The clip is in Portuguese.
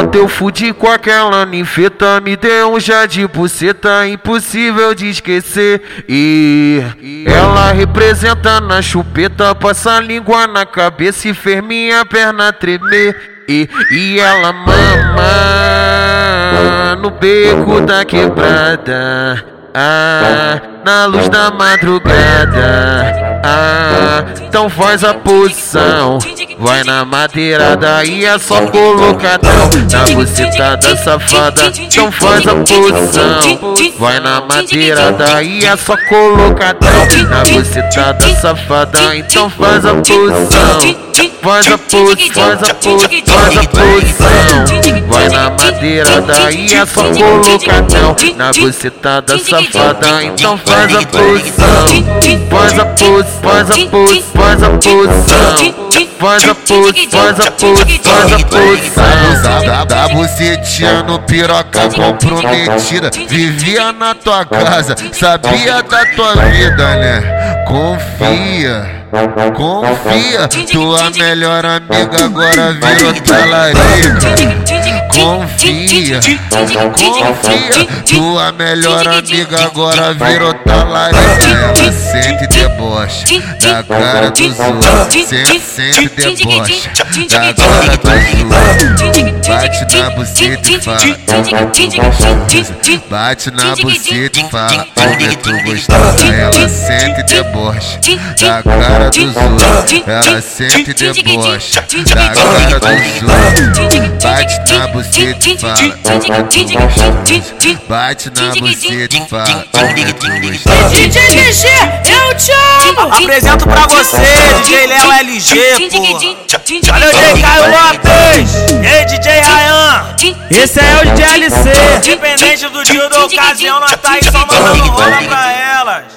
Ontem eu fudi com aquela ninfeta, me deu um já de buceta, impossível de esquecer. E ela representa na chupeta, passa a língua na cabeça e fez minha perna tremer. E, e ela mama no beco da quebrada. Ah, na luz da madrugada. Ah, então faz a posição. Vai na madeirada e é só colocadão. Na buceta da safada, então faz a posição. Vai na madeirada e é só colocadão. Na buceta da safada, então faz a posição. Faz a pose, faz a pose, faz a posição. Vai na madeira, daí é só colocadão. Na bucetada safada, então faz a posição. Faz a pose, faz a pose, faz a posição. Faz a pose, faz a pose, faz a posição. Da, da bucetinha no piroca comprometida. Vivia na tua casa, sabia da tua vida, né? Confia. Confia, tua melhor amiga agora virou talarica. Confia, confia, tua melhor amiga agora virou talarica. Ela sente deboche da cara dos outros, sente, deboche da cara dos outros. Bate na buceta e fala, bate na buceta e fala, como é tu gostosa. Ela sente deboche da cara dos outros. Ela sente deboche da cara dos outros. Bate na buceta e fala. Bate na buceta e fala. DJ DG, eu te amo. Apresento pra você, DJ Léo LG, pô. Olha o DJ Caio Lopes. E aí, DJ Ryan. Esse é o DJ LC. Independente do dia ou da ocasião, nós tá aí só